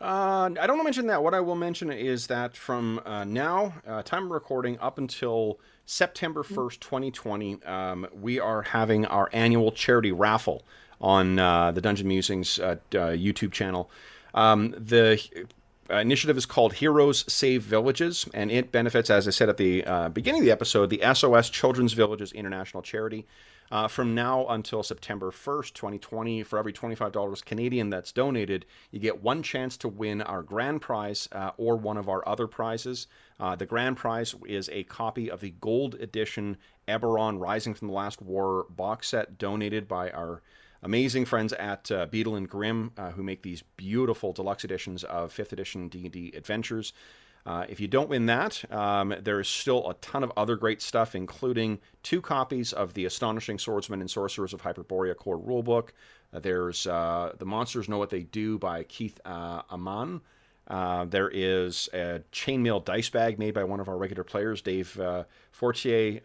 Uh, I don't want to mention that. What I will mention is that from uh, now, uh, time of recording, up until September 1st, 2020, um, we are having our annual charity raffle on uh, the Dungeon Musings uh, uh, YouTube channel. Um, the uh, initiative is called Heroes Save Villages, and it benefits, as I said at the uh, beginning of the episode, the SOS Children's Villages International Charity. Uh, from now until September 1st, 2020, for every $25 Canadian that's donated, you get one chance to win our grand prize uh, or one of our other prizes. Uh, the grand prize is a copy of the gold edition Eberron Rising from the Last War box set donated by our amazing friends at uh, Beadle and Grimm, uh, who make these beautiful deluxe editions of 5th edition D&D adventures. Uh, if you don't win that, um, there is still a ton of other great stuff, including two copies of the Astonishing Swordsmen and Sorcerers of Hyperborea core rulebook. Uh, there's uh, The Monsters Know What They Do by Keith uh, Ammann. Uh, there is a chainmail dice bag made by one of our regular players, Dave Fortier.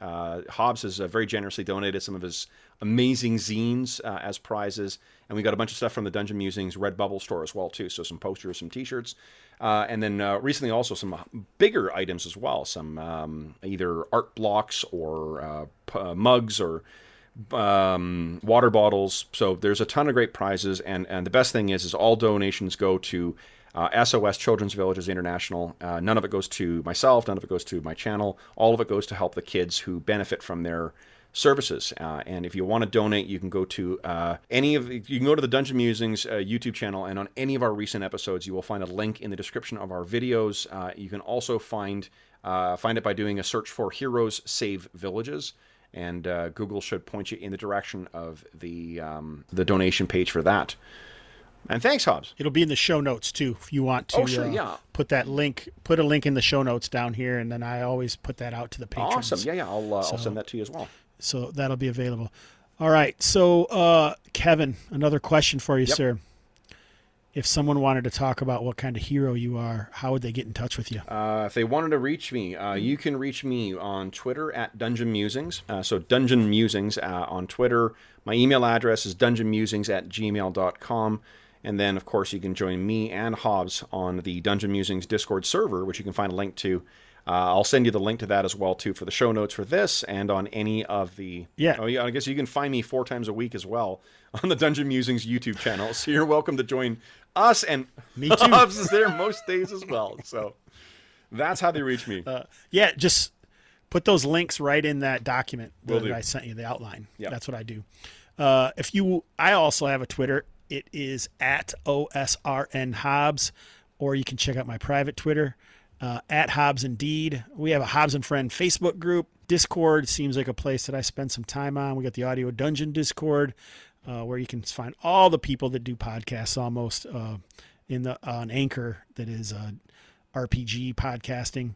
Hobbs has very generously donated some of his amazing zines uh, as prizes, and we got a bunch of stuff from the Dungeon Musings Redbubble store as well too. So some posters, some T-shirts, uh, and then uh, recently also some bigger items as well. Some um, either art blocks or uh, p- uh, mugs or um, water bottles. So there's a ton of great prizes, and and the best thing is is all donations go to uh, SOS Children's Villages International. Uh, none of it goes to myself. None of it goes to my channel. All of it goes to help the kids who benefit from their services. Uh, and if you want to donate, you can go to uh, any of you can go to the Dungeon Musings uh, YouTube channel, and on any of our recent episodes, you will find a link in the description of our videos. Uh, you can also find uh, find it by doing a search for Heroes Save Villages. And uh, Google should point you in the direction of the um, the donation page for that. And thanks, Hobbs. It'll be in the show notes too if you want to Oh, sure, uh, yeah. put that link put a link in the show notes down here and then I always put that out to the patrons. Awesome. Yeah, yeah. I'll uh, I'll send that to you as well. So that'll be available. All right. So uh Kevin, another question for you, Yep. sir. If someone wanted to talk about what kind of hero you are, how would they get in touch with you? Uh, if they wanted to reach me, uh, you can reach me on Twitter at Dungeon Musings. Uh, so Dungeon Musings uh, on Twitter. My email address is dungeonmusings at gmail.com. And then, of course, you can join me and Hobbs on the Dungeon Musings Discord server, which you can find a link to I'll send you the link to that as well too for the show notes for this and on any of the. Yeah. Oh yeah. I guess you can find me four times a week as well on the Dungeon Musings YouTube channel. So you're welcome to join us and Me too. Hobbs is there most days as well. So that's how they reach me. Uh, yeah, just put those links right in that document Will that do. I sent you, the outline. Yeah. That's what I do. Uh, if you, I also have a Twitter. It is at OSRN Hobbs, or you can check out my private Twitter uh, at Hobbs Indeed. We have a Hobbs and Friend Facebook group. Discord seems like a place that I spend some time on. We got the Audio Dungeon Discord, uh, where you can find all the people that do podcasts almost uh, in the on Anchor that is uh, RPG podcasting,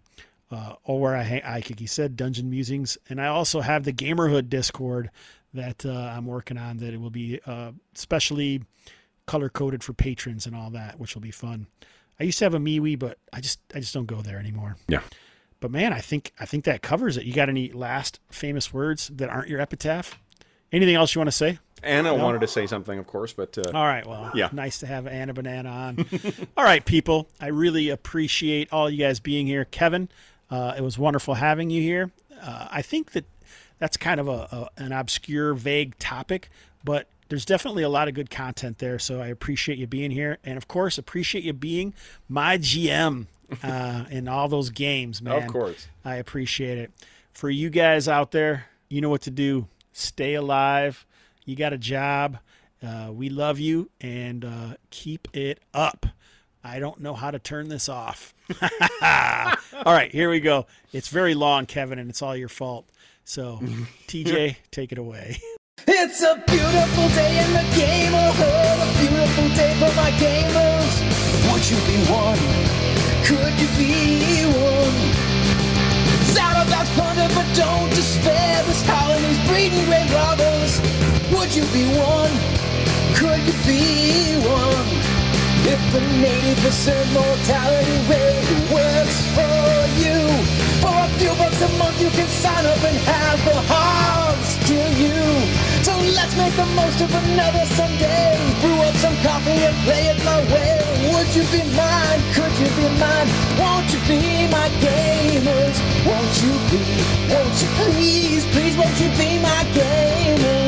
uh, or where I, hang- I like you said, Dungeon Musings, and I also have the Gamerhood Discord that uh, I'm working on. That it will be specially color coded for patrons and all that, which will be fun. I used to have a MeWe, but I just I just don't go there anymore. Yeah. But man, I think I think that covers it. You got any last famous words that aren't your epitaph? Anything else you want to say? Anna wanted to say something, of course, but uh, All right. Well, Yeah. nice to have Anna Banana on. all right, people. I really appreciate all you guys being here. Kevin, uh, it was wonderful having you here. Uh, I think that that's kind of a, a an obscure, vague topic, but there's definitely a lot of good content there. So I appreciate you being here, and of course, appreciate you being my GM uh, in all those games, man. of course. I appreciate it. For you guys out there, you know what to do. Stay alive. You got a job. Uh, we love you and uh, keep it up. I don't know how to turn this off. all right, here we go. It's very long, Kevin, and it's all your fault. So, TJ, take it away. It's a beautiful day in the game, oh, a beautiful day for my gamers. Would you be one? Could you be one? About plunder, but don't despair. This colony's breeding great robbers. Would you be one? Could you be one? If the native percent mortality rate works for you, for a few bucks a month you can sign up and have the hogs kill you. So let's make the most of another Sunday. Brew up some coffee and play it my way. Would you be mine? Could you be mine? Won't you be my gamers? Won't you be? Won't you please, please, won't you be my gamers?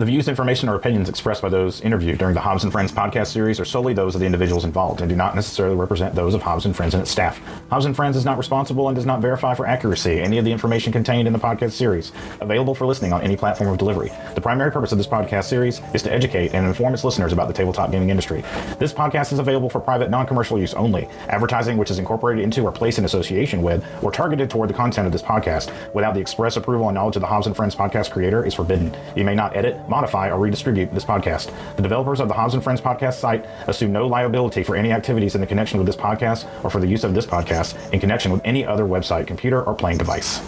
The views, information, or opinions expressed by those interviewed during the Hobbs and Friends podcast series are solely those of the individuals involved and do not necessarily represent those of Hobbs and Friends and its staff. Hobbs and Friends is not responsible and does not verify for accuracy any of the information contained in the podcast series, available for listening on any platform of delivery. The primary purpose of this podcast series is to educate and inform its listeners about the tabletop gaming industry. This podcast is available for private, non-commercial use only. Advertising which is incorporated into or placed in association with or targeted toward the content of this podcast without the express approval and knowledge of the Hobbs and Friends podcast creator is forbidden. You may not edit, modify, or redistribute this podcast. The developers of the Hobbs and Friends podcast site assume no liability for any activities in the connection with this podcast or for the use of this podcast in connection with any other website, computer, or playing device.